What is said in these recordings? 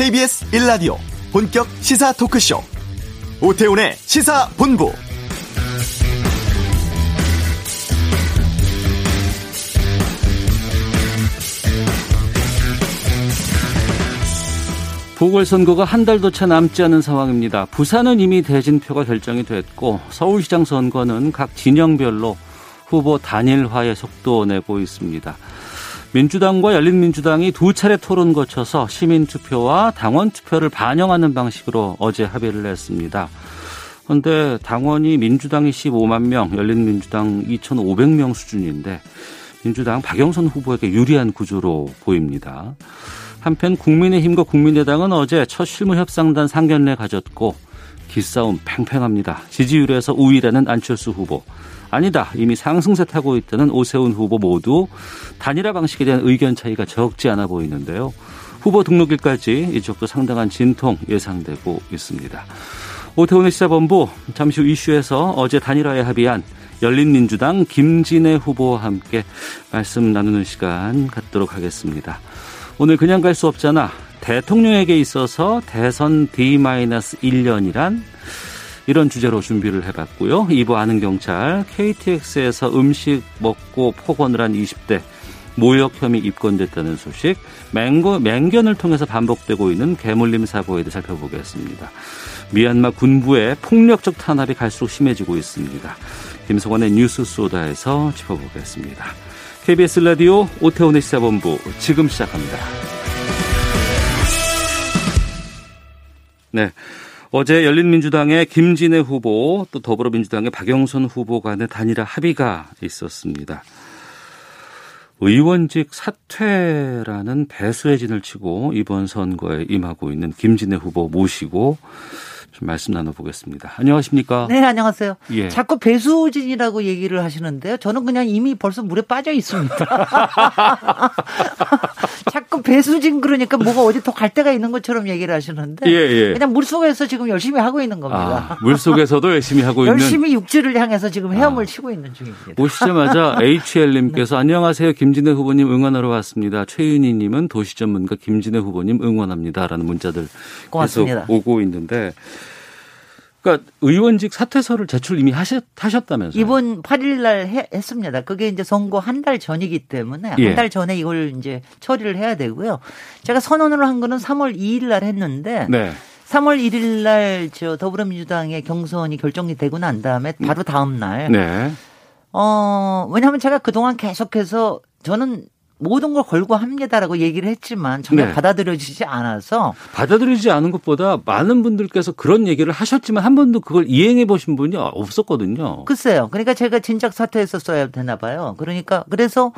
KBS 1라디오 본격 시사 토크쇼 오태훈의 시사본부 보궐선거가 한 달도 채 남지 않은 상황입니다. 부산은 이미 대진표가 결정이 됐고 서울시장 선거는 각 진영별로 후보 단일화의 속도 내고 있습니다. 민주당과 열린민주당이 두 차례 토론 거쳐서 시민투표와 당원투표를 반영하는 방식으로 어제 합의를 했습니다. 그런데 당원이 민주당이 15만 명, 열린민주당 2,500명 수준인데 민주당 박영선 후보에게 유리한 구조로 보입니다. 한편 국민의힘과 국민의당은 어제 첫 실무협상단 상견례 가졌고 기싸움 팽팽합니다. 지지율에서 우위라는 안철수 후보. 아니다. 이미 상승세 타고 있다는 오세훈 후보 모두 단일화 방식에 대한 의견 차이가 적지 않아 보이는데요. 후보 등록일까지 이쪽도 상당한 진통 예상되고 있습니다. 오태훈의 시사본부 잠시 후 이슈에서 어제 단일화에 합의한 열린민주당 김진애 후보와 함께 말씀 나누는 시간 갖도록 하겠습니다. 오늘 그냥 갈 수 없잖아. 대통령에게 있어서 대선 D-1년이란 이런 주제로 준비를 해봤고요. 2부 아는 경찰, KTX에서 음식 먹고 폭언을 한 20대 모욕 혐의 입건됐다는 소식, 맹거, 맹견을 통해서 반복되고 있는 개물림 사고에 대해 살펴보겠습니다. 미얀마 군부의 폭력적 탄압이 갈수록 심해지고 있습니다. 김성환의 뉴스 소다에서 짚어보겠습니다. KBS 라디오 오태훈의 시사본부 지금 시작합니다. 네. 어제 열린민주당의 김진애 후보 또 더불어민주당의 박영선 후보 간의 단일화 합의가 있었습니다. 의원직 사퇴라는 배수의 진을 치고 이번 선거에 임하고 있는 김진애 후보 모시고 좀 말씀 나눠보겠습니다. 안녕하십니까? 네, 안녕하세요. 예. 자꾸 배수진이라고 얘기를 하시는데요. 저는 그냥 이미 벌써 물에 빠져 있습니다. 자꾸 배수진 그러니까 뭐가 어디 더 갈 데가 있는 것처럼 얘기를 하시는데 예, 예. 그냥 물 속에서 지금 열심히 하고 있는 겁니다. 아, 물 속에서도 열심히 하고 있는 열심히 육지를 향해서 지금 헤엄을 아. 치고 있는 중입니다. 오시자마자 HL님께서 안녕하세요. 김진애 후보님 응원하러 왔습니다. 최윤희님은 도시 전문가 김진애 후보님 응원합니다라는 문자들 고맙습니다. 계속 오고 있는데, 그러니까 의원직 사퇴서를 제출 이미 하셨, 하셨 다면서요? 이번 8일 날 해- 했습니다. 그게 이제 선거 한 달 전이기 때문에 예. 한달 전에 이걸 이제 처리를 해야 되고요. 제가 선언을 한 거는 3월 2일 날 했는데 네. 3월 1일 날 저 더불어민주당의 경선이 결정이 되고 난 다음에 바로 다음 날 네. 어, 왜냐하면 제가 그동안 계속해서 저는 모든 걸 걸고 합니다라고 얘기를 했지만 전혀 네. 받아들여지지 않아서 받아들이지 않은 것보다 많은 분들께서 그런 얘기를 하셨지만 한 번도 그걸 이행해 보신 분이 없었거든요. 글쎄요. 그러니까 제가 진작 사퇴했었어야 되나 봐요. 그러니까 그래서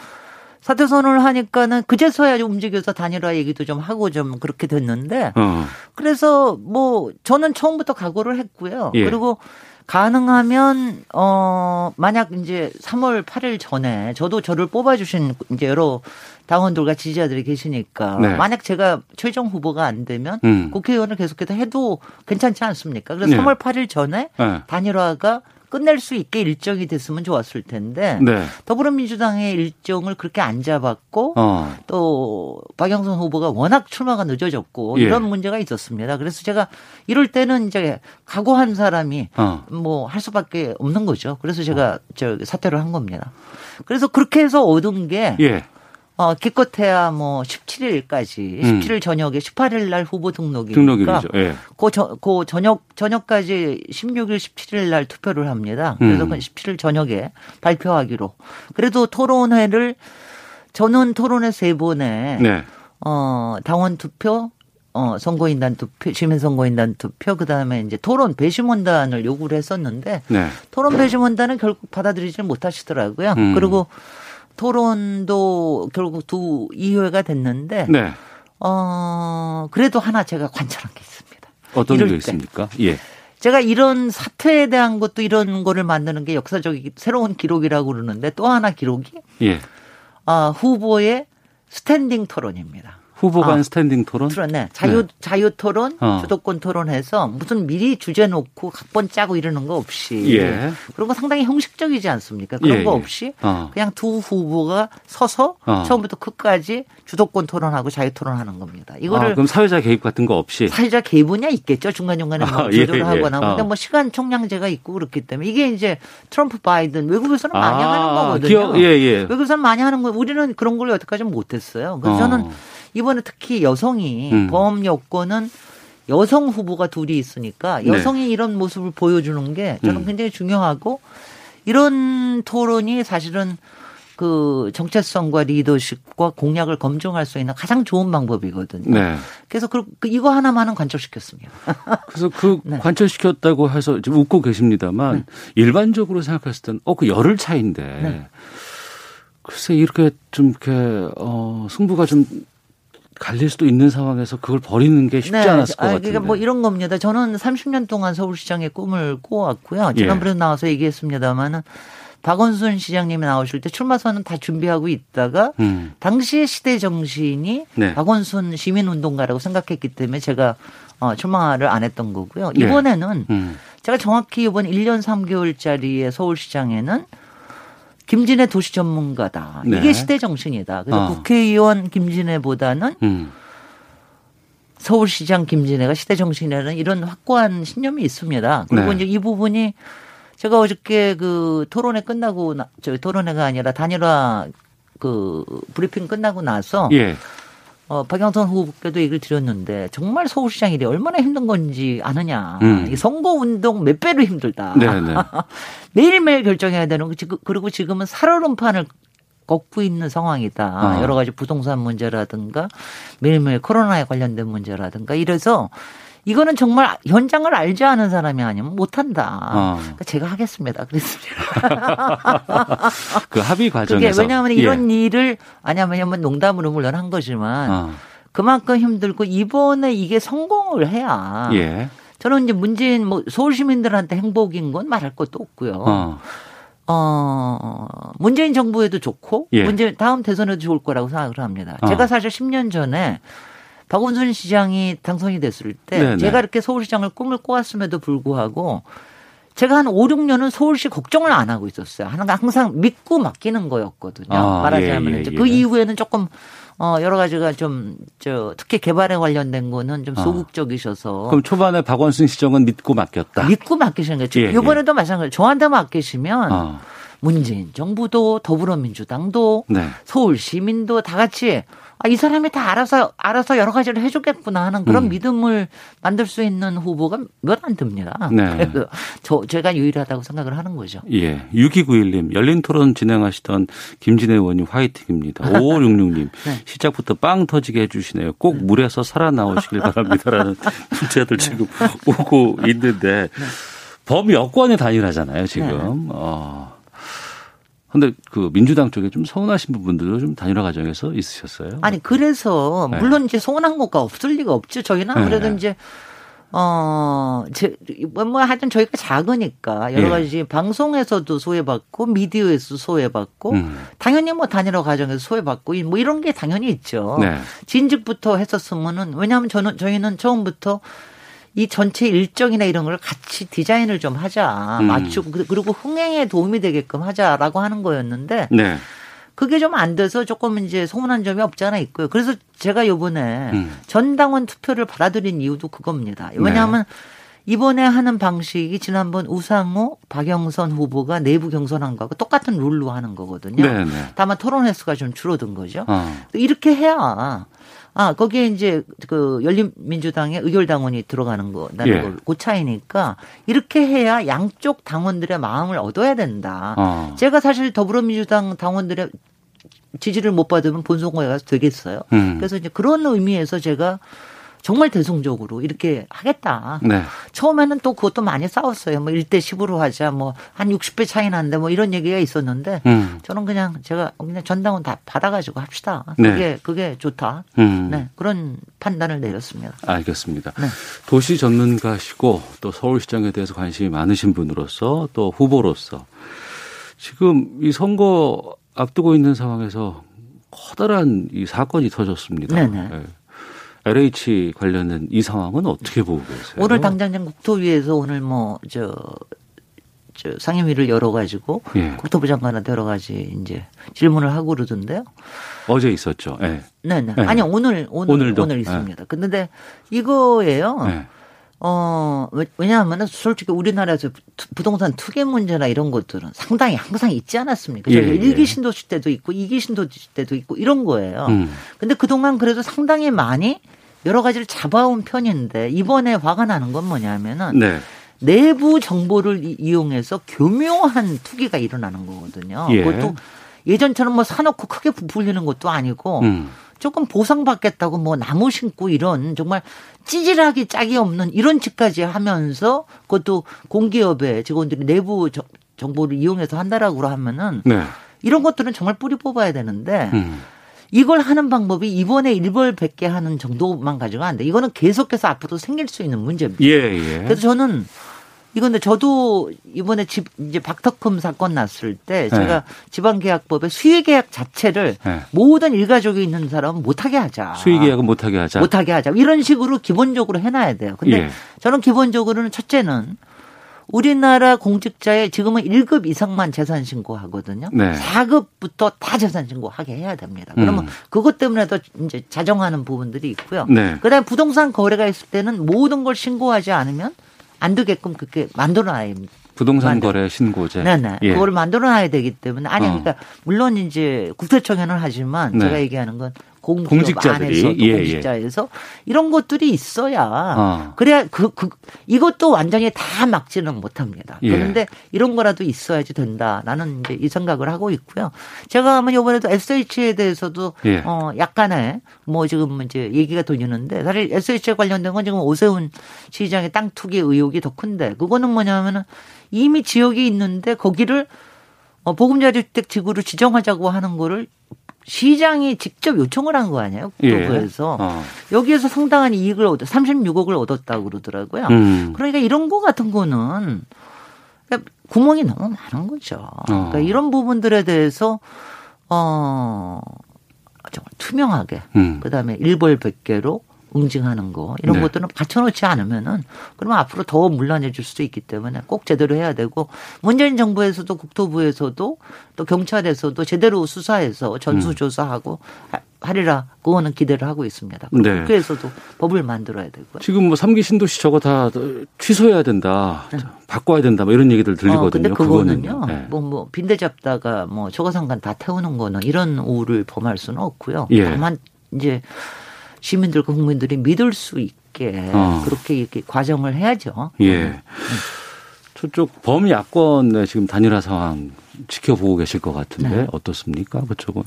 사퇴 선언을 하니까는 그제서야 좀 움직여서 단일화 얘기도 좀 하고 좀 그렇게 됐는데 어. 그래서 뭐 저는 처음부터 각오를 했고요. 예. 그리고 가능하면 어 만약 이제 3월 8일 전에 저도 저를 뽑아주신 이제 여러 당원들과 지지자들이 계시니까 네. 만약 제가 최종 후보가 안 되면 음. 국회의원을 계속해서 해도 괜찮지 않습니까? 그래서 네. 3월 8일 전에 네. 단일화가 끝낼 수 있게 일정이 됐으면 좋았을 텐데 네. 더불어민주당의 일정을 그렇게 안 잡았고 어. 또 박영선 후보가 워낙 출마가 늦어졌고 예. 이런 문제가 있었습니다. 그래서 제가 이럴 때는 이제 각오한 사람이 어. 뭐할 수밖에 없는 거죠. 그래서 제가 저 사퇴를 한 겁니다. 그래서 그렇게 해서 얻은 게 예. 어, 기껏해야 뭐 17일까지, 음. 17일 저녁에 18일 날 후보 등록이니까 등록일이죠. 예. 그, 저, 그 저녁, 저녁까지 16일, 17일 날 투표를 합니다. 그래서 음. 그 17일 저녁에 발표하기로. 그래도 토론회를 저는 토론회 세 번에 네. 어, 당원 투표, 어, 선거인단 투표, 시민선거인단 투표, 그 다음에 이제 토론 배심원단을 요구를 했었는데, 네. 토론 배심원단은 결국 받아들이지 못하시더라고요. 음. 그리고 토론도 결국 두 2회가 됐는데, 네. 어, 그래도 하나 제가 관찰한 게 있습니다. 어떤 게 때. 있습니까? 예. 제가 이런 사퇴에 대한 것도 이런 거를 만드는 게 역사적인 새로운 기록이라고 그러는데 또 하나 기록이 예. 아, 후보의 스탠딩 토론입니다. 후보 간 어. 스탠딩 토론? 네. 자유, 네. 자유 토론, 어. 주도권 토론해서 무슨 미리 주제 놓고 각본 짜고 이러는 거 없이. 예. 그런 거 상당히 형식적이지 않습니까? 그런 예, 거 예. 없이 어. 그냥 두 후보가 서서 어. 처음부터 끝까지 주도권 토론하고 자유 토론하는 겁니다. 이거를. 아, 그럼 사회자 개입 같은 거 없이? 사회자 개입은야 있겠죠. 중간중간에 뭐 아, 예, 조절을 예, 하거나. 어. 근데 뭐 시간 총량제가 있고 그렇기 때문에 이게 이제 트럼프 바이든 외국에서는 많이 아, 하는 거거든요. 기억, 예, 예. 외국에서는 많이 하는 거 우리는 그런 걸 여태까지 못했어요. 그래서 어. 저는 이번에 특히 여성이 음. 범 여권은 여성 후보가 둘이 있으니까 네. 여성이 네. 이런 모습을 보여주는 게 저는 음. 굉장히 중요하고 이런 토론이 사실은 그 정체성과 리더십과 공약을 검증할 수 있는 가장 좋은 방법이거든요. 네. 그래서 그, 그 이거 하나만은 관철시켰습니다. 그래서 그 네. 관철시켰다고 해서 지금 웃고 계십니다만 네. 일반적으로 생각했을 때는 어그 열흘 차인데 네. 글쎄 이렇게 좀 이렇게 어 승부가 좀 갈릴 수도 있는 상황에서 그걸 버리는 게 쉽지 네. 않았을 것 아, 같은데. 그러니까 뭐 이런 겁니다. 저는 30년 동안 서울시장의 꿈을 꾸었고요. 지난번에 예. 나와서 얘기했습니다마는 박원순 시장님이 나오실 때 출마선은 다 준비하고 있다가 음. 당시의 시대 정신이 네. 박원순 시민운동가라고 생각했기 때문에 제가 어, 출마를 안 했던 거고요. 예. 이번에는 네. 음. 제가 정확히 이번 1년 3개월짜리의 서울시장에는 김진애 도시 전문가다. 네. 이게 시대 정신이다. 그래서 어. 국회의원 김진애보다는 음. 서울시장 김진애가 시대 정신이라는 이런 확고한 신념이 있습니다. 그리고 네. 이제 이 부분이 제가 어저께 그 토론회 끝나고 나, 저 토론회가 아니라 단일화 그 브리핑 끝나고 나서 예. 어, 박영선 후보께도 얘기를 드렸는데 정말 서울시장 일이 얼마나 힘든 건지 아느냐. 음. 선거 운동 몇 배로 힘들다. 네, 네. 매일매일 결정해야 되는 거. 그리고 지금은 살얼음판을 걷고 있는 상황이다. 아. 여러 가지 부동산 문제라든가 매일매일 코로나에 관련된 문제라든가 이래서 이거는 정말 현장을 알지 않은 사람이 아니면 못한다. 어. 그러니까 제가 하겠습니다. 그랬습니다. 그 합의 과정에서. 왜냐하면 이런 예. 일을 왜냐하면 농담으로 물론 한 거지만 어. 그만큼 힘들고 이번에 이게 성공을 해야. 예. 저는 이제 문재인 뭐 서울 시민들한테 행복인 건 말할 것도 없고요. 어. 어, 문재인 정부에도 좋고, 예. 문재인 다음 대선에도 좋을 거라고 생각을 합니다. 어. 제가 사실 10년 전에 박원순 시장이 당선이 됐을 때 네네. 제가 이렇게 서울시장을 꿈을 꿔왔음에도 불구하고 제가 한 5, 6년은 서울시 걱정을 안 하고 있었어요. 항상 믿고 맡기는 거였거든요. 아, 말하자면 예, 예, 예. 그 이후에는 조금 어 여러 가지가 좀 저 특히 개발에 관련된 거는 좀 아. 소극적이셔서. 아, 그럼 초반에 박원순 시정은 믿고 맡겼다. 믿고 맡기시는 거죠. 예, 예. 이번에도 마찬가지. 저한테 맡기시면 아. 문재인 정부도 더불어민주당도 네. 서울 시민도 다 같이 아, 이 사람이 다 알아서 알아서 여러 가지를 해주겠구나 하는 그런 음. 믿음을 만들 수 있는 후보가 몇 안 듭니다. 네. 그래서 저 제가 유일하다고 생각을 하는 거죠. 예, 6291님 열린 토론 진행하시던 김진애 의원님 화이팅입니다. 5566님 네. 시작부터 빵 터지게 해주시네요. 꼭 네. 물에서 살아 나오시길 바랍니다라는 문자들 네. 지금 오고 있는데 네. 범 여권이 단일하잖아요 지금. 네. 어. 근데 그 민주당 쪽에 좀 서운하신 부분들도 좀 단일화 과정에서 있으셨어요? 아니 그래서 네. 물론 이제 서운한 것과 없을 리가 없죠. 저희는 아무래도 네. 이제 어, 제, 뭐, 뭐, 하여튼 저희가 작으니까 여러 예. 가지 예. 방송에서도 소외받고 미디어에서 소외받고 음. 당연히 뭐 단일화 과정에서 소외받고 뭐 이런 게 당연히 있죠. 네. 진즉부터 했었으면은 왜냐하면 저는 저희는 처음부터 이 전체 일정이나 이런 걸 같이 디자인을 좀 하자. 음. 맞추고 그리고 흥행에 도움이 되게끔 하자라고 하는 거였는데 네. 그게 좀 안 돼서 조금 이제 소문한 점이 없지 않아 있고요. 그래서 제가 요번에 음. 전당원 투표를 받아들인 이유도 그겁니다. 왜냐하면 네. 이번에 하는 방식이 지난번 우상호, 박영선 후보가 내부 경선한 거하고 똑같은 룰로 하는 거거든요. 네, 네. 다만 토론 횟수가 좀 줄어든 거죠. 어. 이렇게 해야 아, 거기에 이제 그 열린민주당의 의결당원이 들어가는 거라는 예. 그 차이니까 이렇게 해야 양쪽 당원들의 마음을 얻어야 된다. 어. 제가 사실 더불어민주당 당원들의 지지를 못 받으면 본선거에 가서 되겠어요. 음. 그래서 이제 그런 의미에서 제가 정말 대승적으로 이렇게 하겠다. 네. 처음에는 또 그것도 많이 싸웠어요. 뭐 1대 10으로 하자. 뭐 한 60배 차이 난데 뭐 이런 얘기가 있었는데 음. 저는 그냥 제가 그냥 전당은 다 받아가지고 합시다. 네. 그게 네. 그게 좋다. 음. 네. 그런 판단을 내렸습니다. 알겠습니다. 네. 도시 전문가시고 또 서울시장에 대해서 관심이 많으신 분으로서 또 후보로서 지금 이 선거 앞두고 있는 상황에서 커다란 이 사건이 터졌습니다. 네네. 네. LH 관련된 이 상황은 어떻게 보고 계세요? 오늘 당장 국토위에서 오늘 뭐저 저 상임위를 열어가지고 예. 국토부 장관한테 여러 가지 이제 질문을 하고 그러던데요. 어제 있었죠. 네. 네네. 네. 아니 오늘 오늘 오늘도? 오늘 있습니다. 네. 근데 이거예요. 네. 어 왜냐하면 솔직히 우리나라에서 부동산 투기 문제나 이런 것들은 상당히 항상 있지 않았습니까? 예, 예. 일기 신도시 때도 있고 이기 신도시 때도 있고 이런 거예요. 음. 근데 그동안 그래도 상당히 많이 여러 가지를 잡아온 편인데 이번에 화가 나는 건 뭐냐면은. 네. 내부 정보를 이용해서 교묘한 투기가 일어나는 거거든요. 예. 그것도 예전처럼 뭐 사놓고 크게 부풀리는 것도 아니고 음. 조금 보상받겠다고 뭐 나무 심고 이런 정말 찌질하기 짝이 없는 이런 짓까지 하면서 그것도 공기업의 직원들이 내부 정보를 이용해서 한다라고 하면은 네. 이런 것들은 정말 뿌리 뽑아야 되는데 음. 이걸 하는 방법이 이번에 일벌백계 하는 정도만 가지고 안 돼. 이거는 계속해서 앞으로 생길 수 있는 문제입니다. 예, 예. 그래서 저는 이건데 저도 이번에 집 이제 박터컴 사건 났을 때 제가 네. 지방계약법에 수의계약 자체를 네. 모든 일가족이 있는 사람은 못하게 하자. 수의계약은 못하게 하자. 못하게 하자. 이런 식으로 기본적으로 해놔야 돼요. 근데 예. 저는 기본적으로는 첫째는 우리나라 공직자의 지금은 1급 이상만 재산 신고하거든요. 네. 4급부터 다 재산 신고하게 해야 됩니다. 그러면 음. 그것 때문에도 이제 자정하는 부분들이 있고요. 네. 그다음에 부동산 거래가 있을 때는 모든 걸 신고하지 않으면 안 되게끔 그렇게 만들어놔야 됩니다. 부동산 만들. 거래 신고제. 네네. 예. 그거를 만들어놔야 되기 때문에 아니 어. 그러니까 물론 이제 국세청에는 하지만 네. 제가 얘기하는 건 공직자들이 예, 예, 공직자에서 예. 이런 것들이 있어야 어. 그래야 그, 그 이것도 완전히 다 막지는 못합니다. 예. 그런데 이런 거라도 있어야지 된다. 나는 이제 이 생각을 하고 있고요. 제가 아마 이번에도 SH에 대해서도 예. 어 약간의 뭐 지금 이제 얘기가 돌리는데 사실 SH에 관련된 건 지금 오세훈 시장의 땅 투기 의혹이 더 큰데 그거는 뭐냐면은 이미 지역이 있는데 거기를 어, 보금자리주택 지구로 지정하자고 하는 거를 시장이 직접 요청을 한 거 아니에요? 국토부에서. 예. 어. 여기에서 상당한 이익을 얻어 36억을 얻었다고 그러더라고요. 음. 그러니까 이런 거 같은 거는 그러니까 구멍이 너무 많은 거죠. 어. 그러니까 이런 부분들에 대해서 어 정말 투명하게 음. 그다음에 일벌백계로 응징하는 거 이런 네. 것들은 받쳐놓지 않으면은 그러면 앞으로 더 물러내줄 수도 있기 때문에 꼭 제대로 해야 되고 문재인 정부에서도 국토부에서도 또 경찰에서도 제대로 수사해서 전수조사하고 음. 하리라 그거는 기대를 하고 있습니다. 네. 국회에서도 법을 만들어야 되고요. 지금 뭐 삼기 신도시 저거 다 취소해야 된다, 네. 바꿔야 된다, 뭐 이런 얘기들 들리거든요. 어, 근데 그거는요. 네. 뭐, 뭐 빈대 잡다가 뭐 저거상관 다 태우는 거는 이런 오를 범할 수는 없고요. 예. 다만 이제 시민들과 국민들이 믿을 수 있게 어. 그렇게 이렇게 과정을 해야죠. 예. 음. 저쪽 범야권의 지금 단일화 상황 지켜보고 계실 것 같은데 네. 어떻습니까? 그쪽은?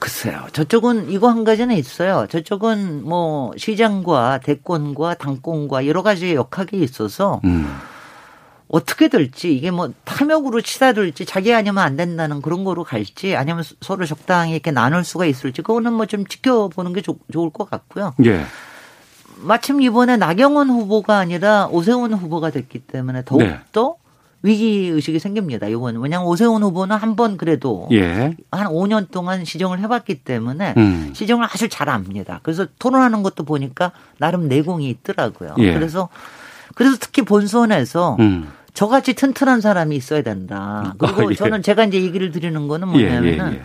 글쎄요. 저쪽은 이거 한 가지는 있어요. 저쪽은 뭐 시장과 대권과 당권과 여러 가지 역학이 있어서 음. 어떻게 될지 이게 뭐 탐욕으로 치달을지 자기 아니면 안 된다는 그런 거로 갈지 아니면 서로 적당히 이렇게 나눌 수가 있을지 그거는 뭐 좀 지켜보는 게 좋, 좋을 것 같고요. 예. 마침 이번에 나경원 후보가 아니라 오세훈 후보가 됐기 때문에 더욱더 네. 위기 의식이 생깁니다. 이번 왜냐하면 오세훈 후보는 한 번 그래도 예. 한 5년 동안 시정을 해봤기 때문에 음. 시정을 아주 잘 압니다. 그래서 토론하는 것도 보니까 나름 내공이 있더라고요. 예. 그래서 그래서 특히 본선에서 음. 저같이 튼튼한 사람이 있어야 된다. 그리고 어, 예. 저는 제가 이제 얘기를 드리는 거는 뭐냐면은 예, 예, 예,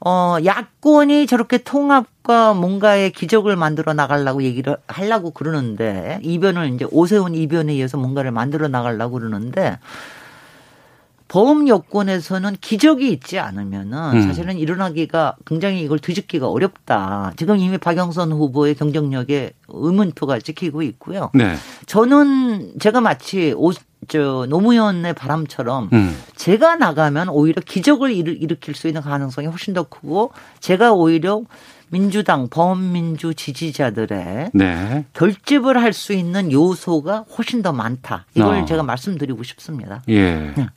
어, 야권이 저렇게 통합과 뭔가의 기적을 만들어 나가려고 얘기를 하려고 그러는데 이변을 이제 오세훈 이변에 의해서 뭔가를 만들어 나가려고 그러는데 보험 여권에서는 기적이 있지 않으면은 음. 사실은 일어나기가 굉장히 이걸 뒤집기가 어렵다. 지금 이미 박영선 후보의 경쟁력에 의문표가 찍히고 있고요. 네. 저는 제가 마치 오, 저 노무현의 바람처럼 음. 제가 나가면 오히려 기적을 일으킬 수 있는 가능성이 훨씬 더 크고 제가 오히려 민주당 범민주 지지자들의 네. 결집을 할 수 있는 요소가 훨씬 더 많다. 이걸 어. 제가 말씀드리고 싶습니다. 예. 네.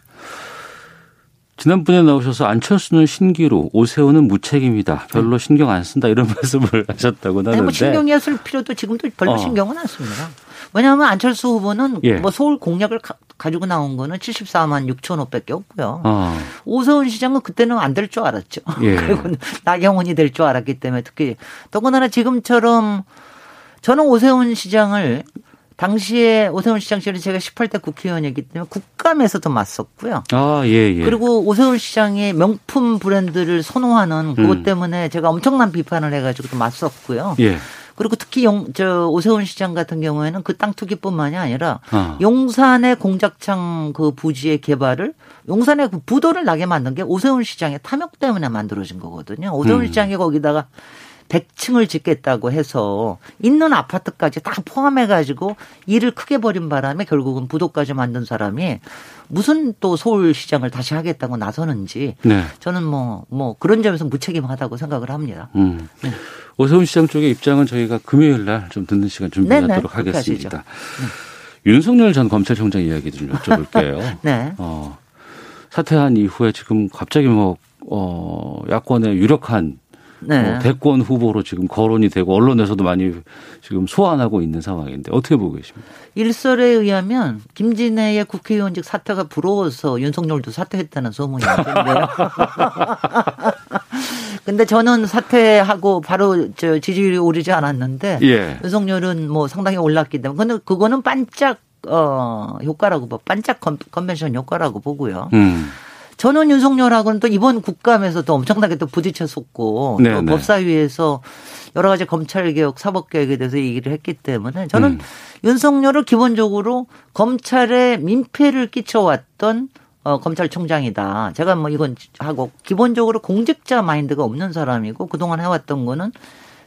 지난번에 나오셔서 안철수는 신기루, 오세훈은 무책임이다. 별로 네. 신경 안 쓴다 이런 말씀을 하셨다고 하는데. 아니, 뭐 신경이 쓸 필요도 지금도 별로 어. 신경은 안 씁니다. 왜냐하면 안철수 후보는 예. 뭐 서울 공약을 가 지고 나온 거는 74만 6천5백개 없고요. 어. 오세훈 시장은 그때는 안 될 줄 알았죠. 예. 그리고 나경원이 될 줄 알았기 때문에 특히 더군다나 지금처럼 저는 오세훈 시장을 당시에 오세훈 시장 시절에 제가 18대 국회의원이기 때문에 국감에서도 맞섰고요. 아, 예, 예. 그리고 오세훈 시장의 명품 브랜드를 선호하는 그것 음. 때문에 제가 엄청난 비판을 해가지고 또 맞섰고요. 예. 그리고 특히 용, 저 오세훈 시장 같은 경우에는 그 땅 투기뿐만이 아니라 어. 용산의 공작창 그 부지의 개발을 용산의 그 부도를 나게 만든 게 오세훈 시장의 탐욕 때문에 만들어진 거거든요. 오세훈 음. 시장이 거기다가 100층을 짓겠다고 해서 있는 아파트까지 다 포함해 가지고 일을 크게 벌인 바람에 결국은 부도까지 만든 사람이 무슨 또 서울시장을 다시 하겠다고 나서는지 네. 저는 뭐뭐 뭐 그런 점에서 무책임하다고 생각을 합니다. 음. 네. 오세훈 시장 쪽의 입장은 저희가 금요일 날 좀 듣는 시간 준비하도록. 하겠습니다. 네. 윤석열 전 검찰총장 이야기 좀 여쭤볼게요. 네. 어, 사퇴한 이후에 지금 갑자기 뭐 어, 야권의 유력한 네. 뭐 대권 후보로 지금 거론이 되고 언론에서도 많이 지금 소환하고 있는 상황인데 어떻게 보고 계십니까? 일설에 의하면 김진애의 국회의원직 사퇴가 부러워서 윤석열도 사퇴했다는 소문이 있는데요. 근데 저는 사퇴하고 바로 저 지지율이 오르지 않았는데 예. 윤석열은 뭐 상당히 올랐기 때문에 근데 그거는 반짝 어 효과라고 봐. 반짝 컨벤션 효과라고 보고요. 음. 저는 윤석열하고는 또 이번 국감에서도 엄청나게 또 부딪혔었고 네, 또 네. 법사위에서 여러 가지 검찰 개혁, 사법 개혁에 대해서 얘기를 했기 때문에 저는 음. 윤석열을 기본적으로 검찰에 민폐를 끼쳐왔던 어, 검찰총장이다. 제가 뭐 이건 하고 기본적으로 공직자 마인드가 없는 사람이고 그동안 해왔던 거는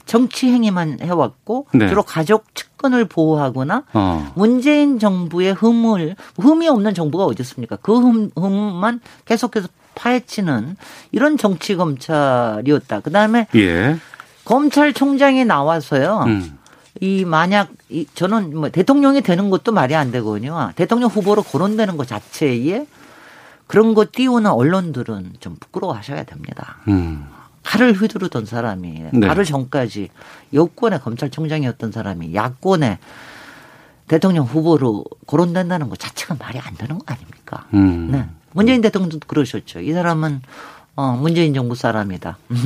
정치 행위만 해왔고 네. 주로 가족 측 근을 보호하거나 어. 문재인 정부의 흠을 흠이 없는 정부가 어디 있습니까? 그 흠, 흠만 계속해서 파헤치는 이런 정치 검찰이었다. 그 다음에 예. 검찰총장이 나와서요. 음. 이 만약 이 저는 뭐 대통령이 되는 것도 말이 안 되거든요. 대통령 후보로 거론되는 것 자체에 그런 거 띄우는 언론들은 좀 부끄러워하셔야 됩니다. 음. 칼을 휘두르던 사람이 네. 바로 전까지 여권의 검찰총장이었던 사람이 야권의 대통령 후보로 거론된다는 것 자체가 말이 안 되는 거 아닙니까? 음. 네. 문재인 대통령도 그러셨죠. 이 사람은 어, 문재인 정부 사람이다. 네,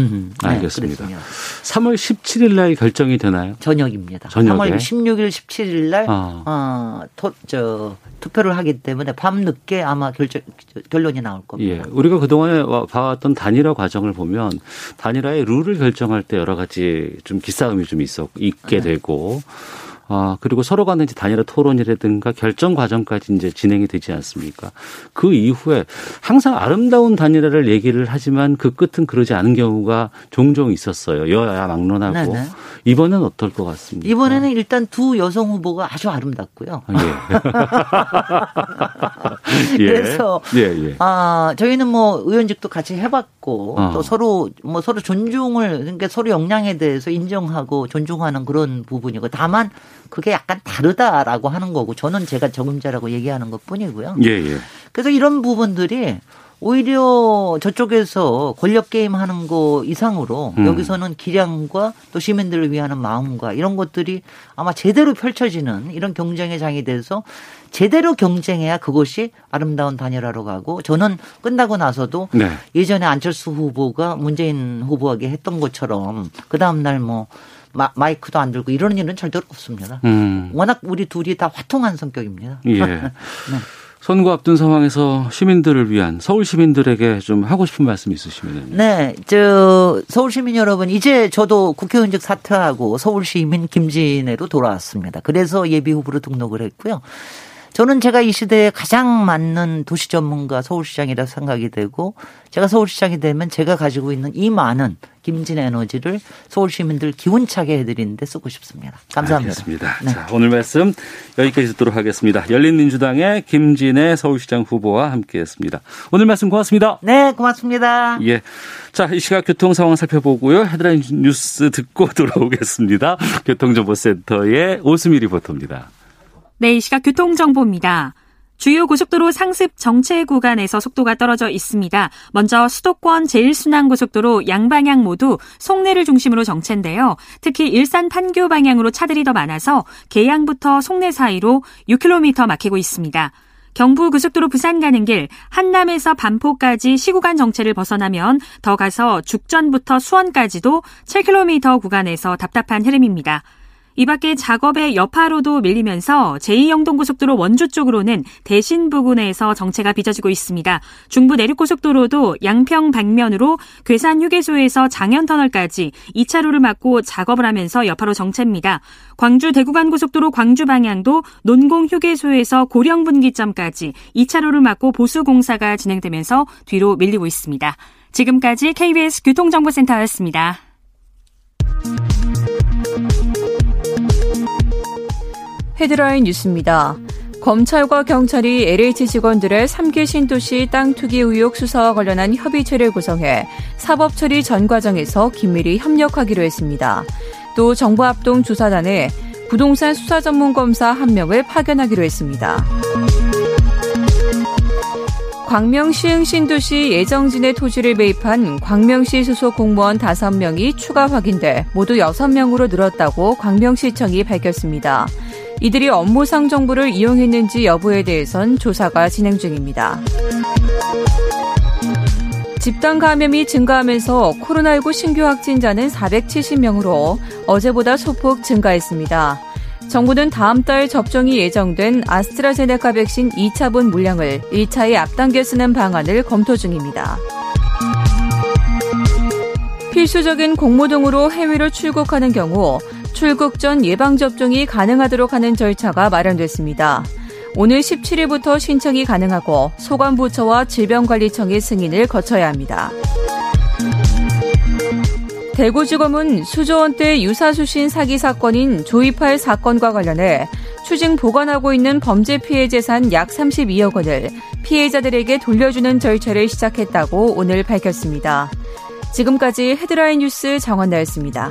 알겠습니다. 그랬습니다. 3월 17일 날 결정이 되나요? 저녁입니다. 저녁에? 3월 16일, 17일 날 어. 어, 토, 저, 투표를 하기 때문에 밤늦게 아마 결정, 결론이 나올 겁니다. 예. 우리가 그동안에 봐왔던 단일화 과정을 보면 단일화의 룰을 결정할 때 여러 가지 좀 기싸움이 좀 있었, 있게 네. 되고 아, 그리고 서로 간에 이제 단일화 토론이라든가 결정 과정까지 이제 진행이 되지 않습니까? 그 이후에 항상 아름다운 단일화를 얘기를 하지만 그 끝은 그러지 않은 경우가 종종 있었어요. 여야 막론하고. 네네. 이번엔 어떨 것 같습니까? 이번에는 일단 두 여성 후보가 아주 아름답고요. 아, 예. 예. 그래서 예, 예. 아, 저희는 뭐 의원직도 같이 해봤고 어. 또 서로 뭐 서로 존중을 그러니까 서로 역량에 대해서 인정하고 존중하는 그런 부분이고 다만 그게 약간 다르다라고 하는 거고 저는 제가 적응자라고 얘기하는 것 뿐이고요. 예, 예. 그래서 이런 부분들이 오히려 저쪽에서 권력 게임 하는 거 이상으로 음. 여기서는 기량과 또 시민들을 위하는 마음과 이런 것들이 아마 제대로 펼쳐지는 이런 경쟁의 장이 돼서 제대로 경쟁해야 그것이 아름다운 단일화로 가고 저는 끝나고 나서도 네. 예전에 안철수 후보가 문재인 후보에게 했던 것처럼 그 다음날 뭐 마, 이크도안 들고 이러는 일은 절대로 없습니다. 음. 워낙 우리 둘이 다 화통한 성격입니다. 예. 네. 선거 앞둔 상황에서 시민들을 위한 서울 시민들에게 좀 하고 싶은 말씀 있으시면 네, 저 서울 시민 여러분 이제 저도 국회의원직 사퇴하고 서울 시민 김진애로 돌아왔습니다. 그래서 예비 후보로 등록을 했고요. 저는 제가 이 시대에 가장 맞는 도시 전문가 서울시장이라 생각이 되고 제가 서울시장이 되면 제가 가지고 있는 이 많은 김진 에너지를 서울 시민들 기운차게 해드리는데 쓰고 싶습니다. 감사합니다. 알겠습니다. 네. 자, 오늘 말씀 여기까지 듣도록 하겠습니다. 열린민주당의 김진애 서울시장 후보와 함께했습니다. 오늘 말씀 고맙습니다. 네, 고맙습니다. 예. 자, 이 시각 교통 상황 살펴보고요. 헤드라인 뉴스 듣고 돌아오겠습니다. 교통정보센터의 오수미 리포터입니다. 네, 이 시각 교통정보입니다. 주요 고속도로 상습 정체 구간에서 속도가 떨어져 있습니다. 먼저 수도권 제1순환고속도로 양방향 모두 송내를 중심으로 정체인데요. 특히 일산 판교 방향으로 차들이 더 많아서 계양부터 송내 사이로 6km 막히고 있습니다. 경부 고속도로 부산 가는 길 한남에서 반포까지 시구간 정체를 벗어나면 더 가서 죽전부터 수원까지도 7km 구간에서 답답한 흐름입니다. 이 밖에 작업의 여파로도 밀리면서 제2영동고속도로 원주 쪽으로는 대신 부근에서 정체가 빚어지고 있습니다. 중부 내륙고속도로도 양평 방면으로 괴산 휴게소에서 장현터널까지 2차로를 막고 작업을 하면서 여파로 정체입니다. 광주 대구간 고속도로 광주 방향도 논공 휴게소에서 고령 분기점까지 2차로를 막고 보수 공사가 진행되면서 뒤로 밀리고 있습니다. 지금까지 KBS 교통정보센터였습니다. 헤드라인 뉴스입니다. 검찰과 경찰이 LH 직원들의 3기 신도시 땅 투기 의혹 수사와 관련한 협의체를 구성해 사법 처리 전 과정에서 긴밀히 협력하기로 했습니다. 또 정부 합동 조사단에 부동산 수사 전문 검사 한 명을 파견하기로 했습니다. 광명시 신도시 예정진의 토지를 매입한 광명시 소속 공무원 5명이 추가 확인돼 모두 6명으로 늘었다고 광명시청이 밝혔습니다. 이들이 업무상 정보를 이용했는지 여부에 대해선 조사가 진행 중입니다. 집단 감염이 증가하면서 코로나19 신규 확진자는 470명으로 어제보다 소폭 증가했습니다. 정부는 다음 달 접종이 예정된 아스트라제네카 백신 2차분 물량을 1차에 앞당겨 쓰는 방안을 검토 중입니다. 필수적인 공모 등으로 해외로 출국하는 경우 출국 전 예방접종이 가능하도록 하는 절차가 마련됐습니다. 오늘 17일부터 신청이 가능하고 소관부처와 질병관리청의 승인을 거쳐야 합니다. 대구지검은 수조원대 유사수신 사기 사건인 조이팔 사건과 관련해 추징 보관하고 있는 범죄 피해 재산 약 32억 원을 피해자들에게 돌려주는 절차를 시작했다고 오늘 밝혔습니다. 지금까지 헤드라인 뉴스 정원나였습니다.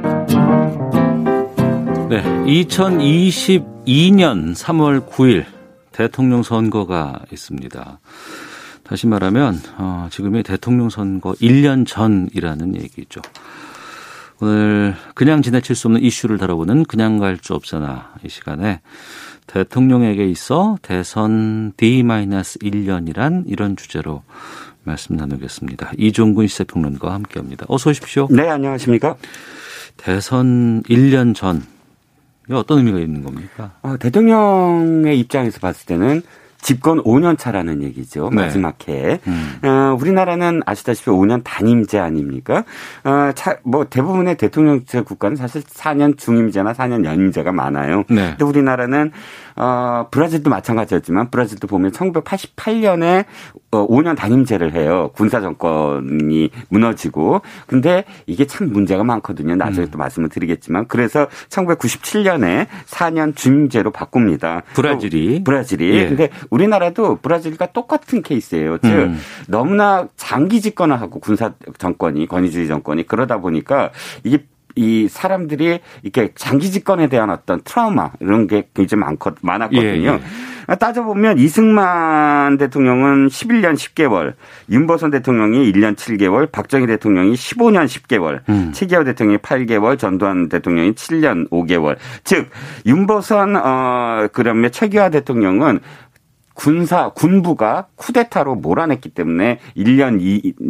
네, 2022년 3월 9일 대통령 선거가 있습니다. 다시 말하면 어, 지금이 대통령 선거 1년 전이라는 얘기죠. 오늘 그냥 지나칠 수 없는 이슈를 다뤄보는 그냥 갈 수 없으나 이 시간에 대통령에게 있어 대선 D-1년이란 이런 주제로 말씀 나누겠습니다. 이종근 시사평론가와 함께합니다. 어서 오십시오. 네, 안녕하십니까? 대선 1년 전 어떤 의미가 있는 겁니까? 어, 대통령의 입장에서 봤을 때는 집권 5년 차라는 얘기죠. 네. 마지막 해. 음. 어, 우리나라는 아시다시피 5년 단임제 아닙니까? 어, 차, 뭐 대부분의 대통령제 국가는 사실 4년 중임제나 4년 연임제가 많아요. 네. 근데 우리나라는 어, 브라질도 마찬가지였지만 브라질도 보면 1988년에 어, 5년 단임제를 해요. 군사 정권이 무너지고. 근데 이게 참 문제가 많거든요. 나중에 음. 또 말씀을 드리겠지만. 그래서 1997년에 4년 중임제로 바꿉니다. 브라질이. 브라질이. 예. 근데 우리나라도 브라질과 똑같은 케이스예요. 즉 음. 너무나 장기 집권을 하고 군사 정권이 권위주의 정권이 그러다 보니까 이게 이 사람들이 이렇게 장기 집권에 대한 어떤 트라우마 이런 게 굉장히 많거, 많았거든요. 예, 예. 따져보면 이승만 대통령은 11년 10개월, 윤보선 대통령이 1년 7개월, 박정희 대통령이 15년 10개월, 음. 최기호 대통령이 8개월, 전두환 대통령이 7년 5개월. 즉 윤보선 어 그러면 최기화 대통령은 군사 군부가 쿠데타로 몰아냈기 때문에 1년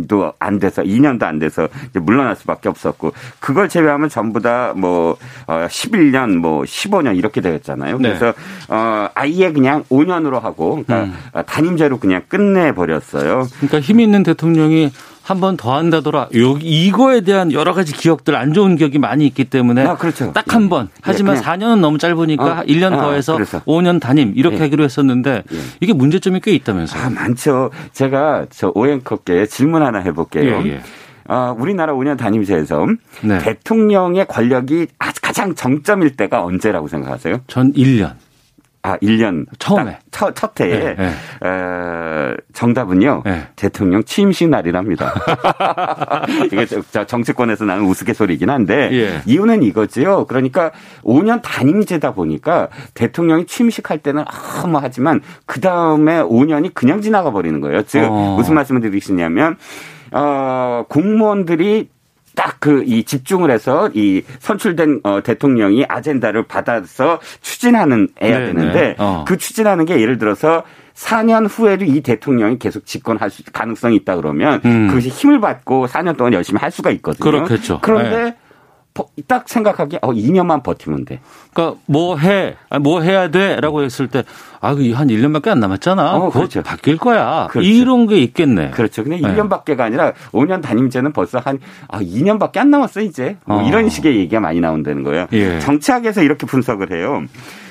2도 안 돼서 2년도 안 돼서 이제 물러날 수밖에 없었고 그걸 제외하면 전부 다뭐 어 11년 뭐 15년 이렇게 되었잖아요. 네. 그래서 어 아예 그냥 5년으로 하고 그러니까 음. 단임제로 그냥 끝내 버렸어요. 그러니까 힘 있는 대통령이 한 번 더 한다더라. 요 이거에 대한 여러 가지 기억들 안 좋은 기억이 많이 있기 때문에 아, 그렇죠. 딱한 예. 번. 하지만 예, 4년은 너무 짧으니까 어, 1년 더 해서 아, 5년 단임 이렇게 예. 하기로 했었는데 예. 이게 문제점이 꽤 있다면서요. 아, 많죠. 제가 저 오행커께 질문 하나 해 볼게요. 예, 예. 어, 우리나라 5년 단임제에서 네. 대통령의 권력이 가장 정점일 때가 언제라고 생각하세요? 전 1년. 아, 1년. 처음에. 첫, 첫 해에. 네, 네. 에, 정답은요. 네. 대통령 취임식 날이랍니다. 이게 정치권에서 나는 우스갯소리긴 한데. 예. 이유는 이거지요. 그러니까 5년 단임제다 보니까 대통령이 취임식 할 때는 아, 뭐 하지만 그 다음에 5년이 그냥 지나가 버리는 거예요. 즉, 어. 무슨 말씀을 드리시냐면, 어, 공무원들이 딱 그 이 집중을 해서 이 선출된 어 대통령이 아젠다를 받아서 추진하는 애야 네, 되는데 네. 어. 그 추진하는 게 예를 들어서 4년 후에도 이 대통령이 계속 집권할 수, 가능성이 있다 그러면 음. 그것이 힘을 받고 4년 동안 열심히 할 수가 있거든요. 그렇겠죠. 그런데 네. 딱 생각하기에 어 2년만 버티면 돼. 그러니까 뭐 해, 뭐 해야 돼라고 했을 때 아, 그한 1년밖에 안 남았잖아. 어, 그렇죠. 바뀔 거야. 그렇죠. 이런 게 있겠네. 그렇죠. 근데 1년밖에가 아니라 5년 단임제는 벌써 한 아, 2년밖에 안 남았어 이제. 뭐 어. 이런 식의 얘기가 많이 나온다는 거예요. 예. 정치학에서 이렇게 분석을 해요.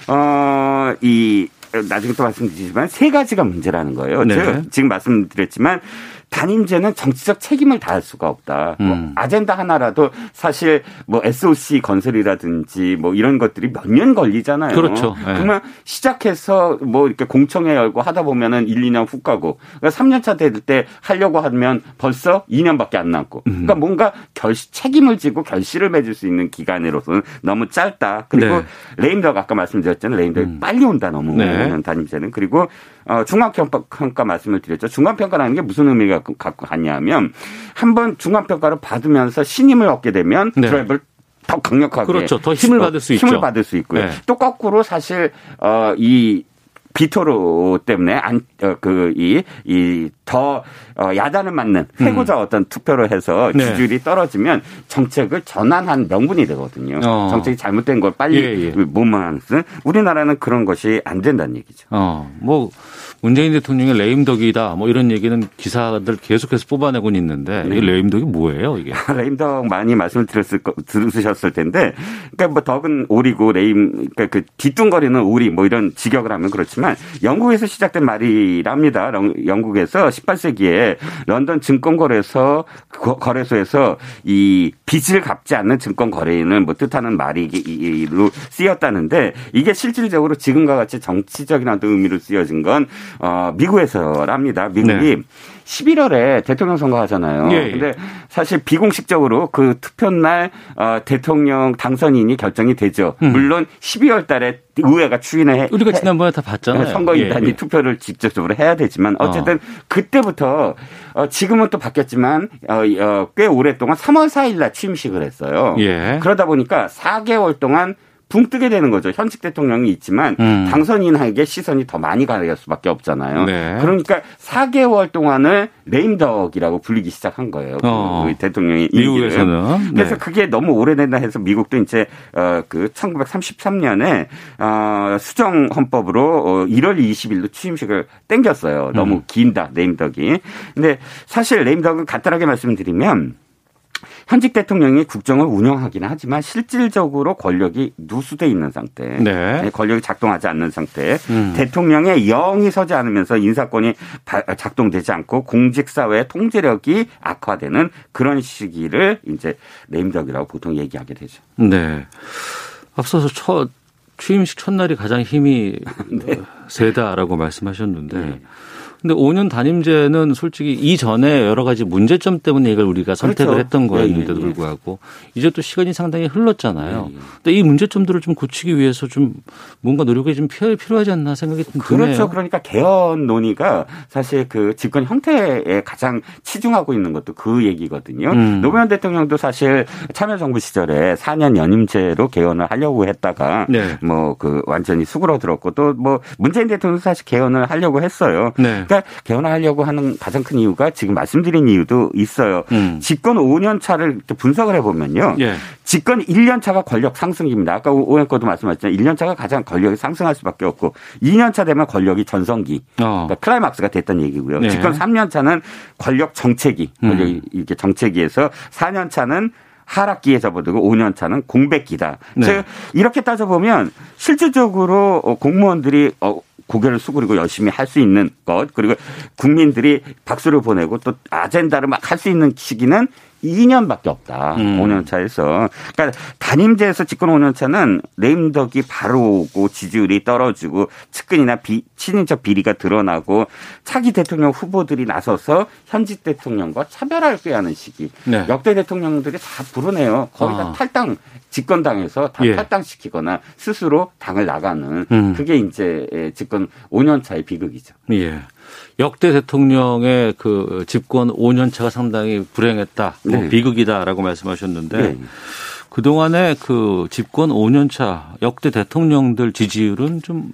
어, 이 나중에 또 말씀드리지만 세 가지가 문제라는 거예요. 네. 지금 말씀드렸지만 단임제는 정치적 책임을 다할 수가 없다. 뭐 음. 뭐 아젠다 하나라도 사실 뭐 SOC 건설이라든지 뭐 이런 것들이 몇 년 걸리잖아요. 그렇죠. 네. 그러면 시작해서 뭐 이렇게 공청회 열고 하다 보면은 1, 2년 훅 가고 그러니까 3년 차 될 때 하려고 하면 벌써 2년밖에 안 남고. 음. 그러니까 뭔가 결시 책임을 지고 결실을 맺을 수 있는 기간으로서는 너무 짧다. 그리고 네. 레임덕 아까 말씀드렸잖아요. 레임덕 음. 빨리 온다 너무 네. 단임제는 그리고 어, 중간평가 말씀을 드렸죠. 중간평가라는 게 무슨 의미가 갖고 갔냐면 한번 중간 평가를 받으면서 신임을 얻게 되면 네. 드라이브를 더 강력하게 그렇죠. 더 힘을 받을 수 힘을 있죠. 힘을 받을 수 있고요. 네. 또 거꾸로 사실 어이 비토로 때문에 안 그 이 이더 어, 야단을 맞는 해고자 음. 어떤 투표를 해서 네. 지지율이 네. 떨어지면 정책을 전환한 명분이 되거든요. 어. 정책이 잘못된 걸 빨리 예, 예. 못만 쓰 우리나라는 그런 것이 안 된다는 얘기죠. 어. 뭐 문재인 대통령의 레임덕이다 뭐 이런 얘기는 기사들 계속해서 뽑아내고 있는데 네. 이 레임덕이 뭐예요 이게? 레임덕 많이 말씀을 드렸을 거, 들으셨을 텐데 그러니까 뭐 덕은 오리고 레임 그러니까 그 뒤뚱거리는 오리 뭐 이런 직역을 하면 그렇지만 영국에서 시작된 말이랍니다. 영국에서 18세기에 런던 증권거래소 거래소에서 이 빚을 갚지 않는 증권 거래인을 뭐 뜻하는 말이로 쓰였다는데 이게 실질적으로 지금과 같이 정치적인 어떤 의미로 쓰여진 건 어, 미국에서랍니다. 미국이 네. 11월에 대통령 선거 하잖아요. 예, 예. 근데 사실 비공식적으로 그 투표 날 어, 대통령 당선인이 결정이 되죠. 음. 물론 12월 달에 의회가 추인을 해. 우리가 지난번에 다 봤잖아요. 선거인단이 예, 예. 투표를 직접적으로 해야 되지만 어쨌든 어. 그때부터 어, 지금은 또 바뀌었지만 어, 어, 꽤 오랫동안 3월 4일 날 취임식을 했어요. 예. 그러다 보니까 4개월 동안 붕 뜨게 되는 거죠. 현직 대통령이 있지만 음. 당선인에게 시선이 더 많이 가갈 수밖에 없잖아요. 네. 그러니까 4개월 동안을 레임덕이라고 불리기 시작한 거예요. 그 어. 그 대통령이 미국에서는 그래서 네. 그게 너무 오래된다 해서 미국도 이제 어그 1933년에 어 수정 헌법으로 어 1월 20일로 취임식을 땡겼어요. 너무 음. 긴다 레임덕이. 근데 사실 레임덕은 간단하게 말씀드리면 현직 대통령이 국정을 운영하기는 하지만 실질적으로 권력이 누수돼 있는 상태, 네. 네. 권력이 작동하지 않는 상태, 음. 대통령의 영이 서지 않으면서 인사권이 작동되지 않고 공직사회의 통제력이 악화되는 그런 시기를 이제 레임덕이라고 보통 얘기하게 되죠. 네. 앞서서 첫 취임식 첫날이 가장 힘이 네. 세다라고 말씀하셨는데 네. 근데 5년 단임제는 솔직히 이전에 여러 가지 문제점 때문에 이걸 우리가 선택을 그렇죠. 했던 거였는데도 예, 예, 예. 불구하고 이제 또 시간이 상당히 흘렀잖아요. 예, 예. 근데 이 문제점들을 좀 고치기 위해서 좀 뭔가 노력이 좀 필요하지 않나 생각이 좀 드네요. 그렇죠. 그러니까 개헌 논의가 사실 그 집권 형태에 가장 치중하고 있는 것도 그 얘기거든요. 음. 노무현 대통령도 사실 참여정부 시절에 4년 연임제로 개헌을 하려고 했다가 네. 뭐그 완전히 수그러들었고 또 뭐 문재인 대통령도 사실 개헌을 하려고 했어요. 네. 그러니까 개헌하려고 하는 가장 큰 이유가 지금 말씀드린 이유도 있어요. 음. 집권 5년 차를 분석을 해보면요. 예. 집권 1년 차가 권력 상승입니다. 아까 오연거도 말씀하셨지만 1년 차가 가장 권력이 상승할 수밖에 없고 2년 차 되면 권력이 전성기, 어. 그러니까 클라이막스가 됐다는 얘기고요. 네. 집권 3년 차는 권력 정체기, 권력이 음. 이렇게 정체기에서 4년 차는 하락기에 접어들고 5년 차는 공백기다. 네. 즉 이렇게 따져 보면 실질적으로 공무원들이 어, 고개를 숙이고 열심히 할 수 있는 것 그리고 국민들이 박수를 보내고 또 아젠다를 막 할 수 있는 시기는 2년밖에 없다. 음. 5년 차에서. 그러니까 단임제에서 집권 5년 차는 레임덕이 바로 오고 지지율이 떨어지고 측근이나 비, 친인척 비리가 드러나고 차기 대통령 후보들이 나서서 현직 대통령과 차별할 꾀하는 시기. 네. 역대 대통령들이 다 부르네요. 거의 다 아. 탈당 집권당에서 다 예. 탈당시키거나 스스로 당을 나가는 음. 그게 이제 집권 5년 차의 비극이죠. 예. 역대 대통령의 그 집권 5년 차가 상당히 불행했다, 뭐 네. 비극이다라고 말씀하셨는데 네. 그 동안에 그 집권 5년 차 역대 대통령들 지지율은 좀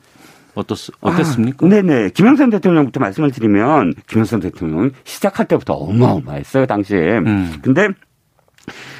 어떻, 어땠습니까? 아, 네네. 김영삼 대통령부터 말씀을 드리면, 김영삼 대통령은 시작할 때부터 어마어마했어요, 당시에. 음. 근데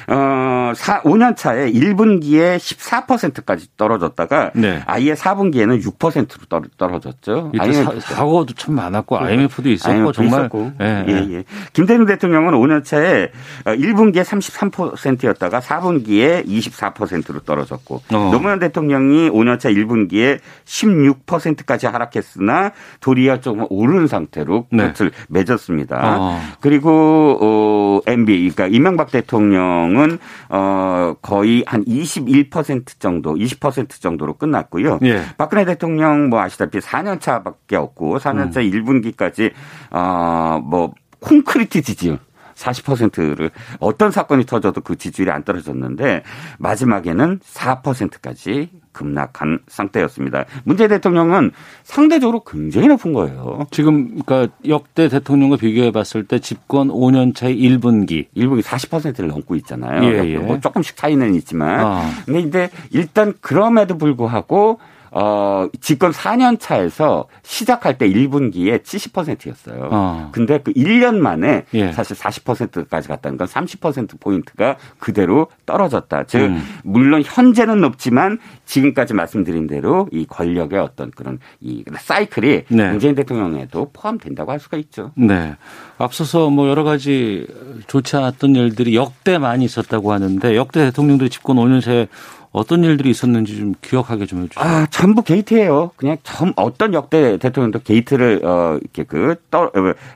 어, 4, 5년 차에 1분기에 14%까지 떨어졌다가 네. 아예 4분기에는 6%로 떨어졌죠. IMF 사고도 참 많았고 IMF도 있었고 IMF 정말 있었고. 예, 예. 예. 김대중 대통령은 5년 차에 1분기에 어, 33%였다가 4분기에 24%로 떨어졌고 어. 노무현 대통령이 5년 차 1분기에 16%까지 하락했으나 도리어 조금 오른 상태로 끝을 네. 맺었습니다. 어. 그리고 어, MB 그러니까 이명박 대통령 대통령은 어 거의 한 21% 정도, 20% 정도로 끝났고요. 예. 박근혜 대통령 뭐 아시다시피 4년 차밖에 없고 4년 차 음. 1분기까지 어뭐 콘크리트 지지율 40%를 어떤 사건이 터져도 그 지지율이 안 떨어졌는데 마지막에는 4%까지 급락한 상태였습니다. 문재인 대통령은 상대적으로 굉장히 높은 거예요. 지금 그러니까 역대 대통령과 비교해 봤을 때 집권 5년 차의 1분기 1분기 40%를 넘고 있잖아요. 예, 예. 뭐 조금씩 차이는 있지만 아. 근데 이제 일단 그럼에도 불구하고 어, 집권 4년 차에서 시작할 때 1분기에 70%였어요. 어. 근데 그 1년 만에 예. 사실 40%까지 갔다는 건 30%포인트가 그대로 떨어졌다. 즉, 음. 물론 현재는 높지만 지금까지 말씀드린 대로 이 권력의 어떤 그런 이 사이클이 네. 문재인 대통령에도 포함된다고 할 수가 있죠. 네. 앞서서 뭐 여러 가지 좋지 않았던 일들이 역대 많이 있었다고 하는데 역대 대통령들이 집권 5년 새에 어떤 일들이 있었는지 좀 기억하게 좀 해주세요. 아, 전부 게이트예요. 그냥 전 어떤 역대 대통령도 게이트를 어 이렇게 그 떠, 어,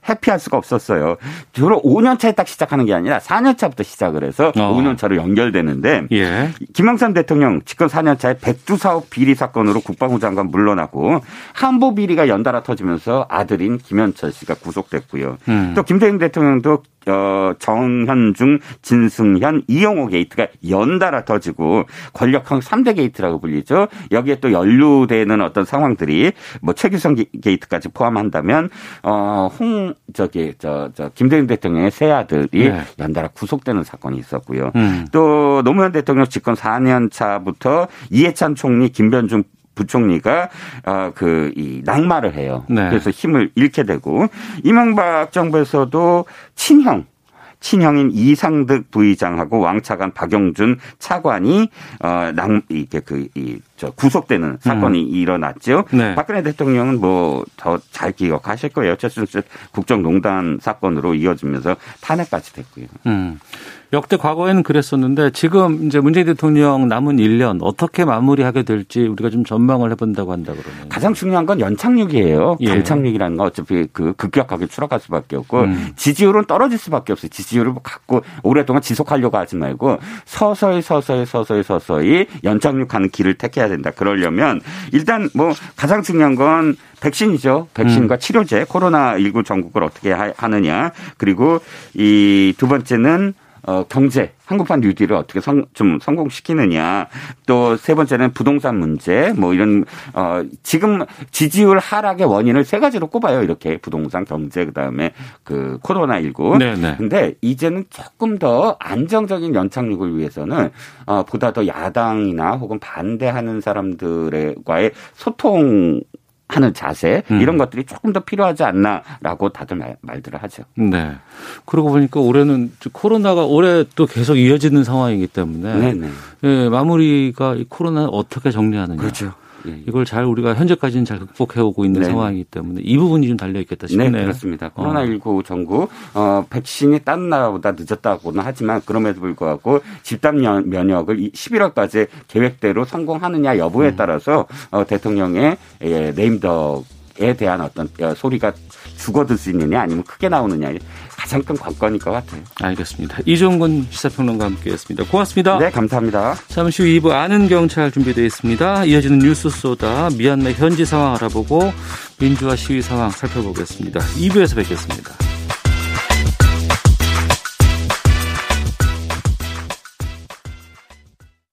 happy할 수가 없었어요. 주로 5년 차에 딱 시작하는 게 아니라 4년 차부터 시작을 해서 어. 5년 차로 연결되는데 예. 김영삼 대통령 집권 4년 차에 백두 사업 비리 사건으로 국방부 장관 물러나고 한보 비리가 연달아 터지면서 아들인 김현철 씨가 구속됐고요. 음. 또 김대중 대통령도 어, 정현준, 진승현, 이용호 게이트가 연달아 터지고 권 력형 3대 게이트라고 불리죠. 여기에 또 연루되는 어떤 상황들이 뭐 최규성 게이트까지 포함한다면 어, 홍 저기 저저 김대중 대통령의 새 아들이 네. 연달아 구속되는 사건이 있었고요. 음. 또 노무현 대통령 집권 4년 차부터 이해찬 총리, 김변중 부총리가 어, 그이 낙마를 해요. 네. 그래서 힘을 잃게 되고 이명박 정부에서도 친형 친형인 이상득 부의장하고 왕차관 박영준 차관이 어낭 이게 그이저 구속되는 사건이 음. 일어났죠. 네. 박근혜 대통령은 뭐 더 잘 기억하실 거예요. 최순실 국정농단 사건으로 이어지면서 탄핵까지 됐고요. 음. 역대 과거에는 그랬었는데 지금 이제 문재인 대통령 남은 1년 어떻게 마무리하게 될지 우리가 좀 전망을 해본다고 한다 그러면 가장 중요한 건 연착륙이에요. 예. 강착륙이라는 건 어차피 그 급격하게 추락할 수밖에 없고 음. 지지율은 떨어질 수밖에 없어요. 지지율을 갖고 오랫동안 지속하려고 하지 말고 서서히 서서히 서서히 서서히 연착륙하는 길을 택해야 된다. 그러려면 일단 뭐 가장 중요한 건 백신이죠. 백신과 음. 치료제 코로나 19 전국을 어떻게 하느냐. 그리고 이 두 번째는 어, 경제, 한국판 뉴딜을 어떻게 성, 좀 성공시키느냐. 또 세 번째는 부동산 문제, 뭐 이런, 어, 지금 지지율 하락의 원인을 세 가지로 꼽아요. 이렇게 부동산, 경제, 그 다음에 그 코로나19. 네네. 근데 이제는 조금 더 안정적인 연착륙을 위해서는, 어, 보다 더 야당이나 혹은 반대하는 사람들과의 소통 하는 자세 음. 이런 것들이 조금 더 필요하지 않나라고 다들 말, 말들을 하죠. 네. 그러고 보니까 올해는 코로나가 올해 또 계속 이어지는 상황이기 때문에. 네, 마무리가 이 코로나 어떻게 정리하느냐. 그렇죠. 예, 예. 이걸 잘 우리가 현재까지는 잘 극복해오고 있는 네. 상황이기 때문에 이 부분이 좀 달려 있겠다 싶네요. 네, 그렇습니다. 코로나19 전국 어, 백신이 다른 나라보다 늦었다고는 하지만 그럼에도 불구하고 집단 면역을 11월까지 계획대로 성공하느냐 여부에 음. 따라서 어, 대통령의 예, 네임덕 에 대한 어떤 소리가 죽어들 수 있느냐 아니면 크게 나오느냐 가장 큰 관건일 것 같아요. 알겠습니다. 이종근 시사평론가 함께했습니다. 고맙습니다. 네, 감사합니다. 잠시 후 2부 아는 경찰 준비되어 있습니다. 이어지는 뉴스 쏘다 미얀마 현지 상황 알아보고 민주화 시위 상황 살펴보겠습니다. 2부에서 뵙겠습니다.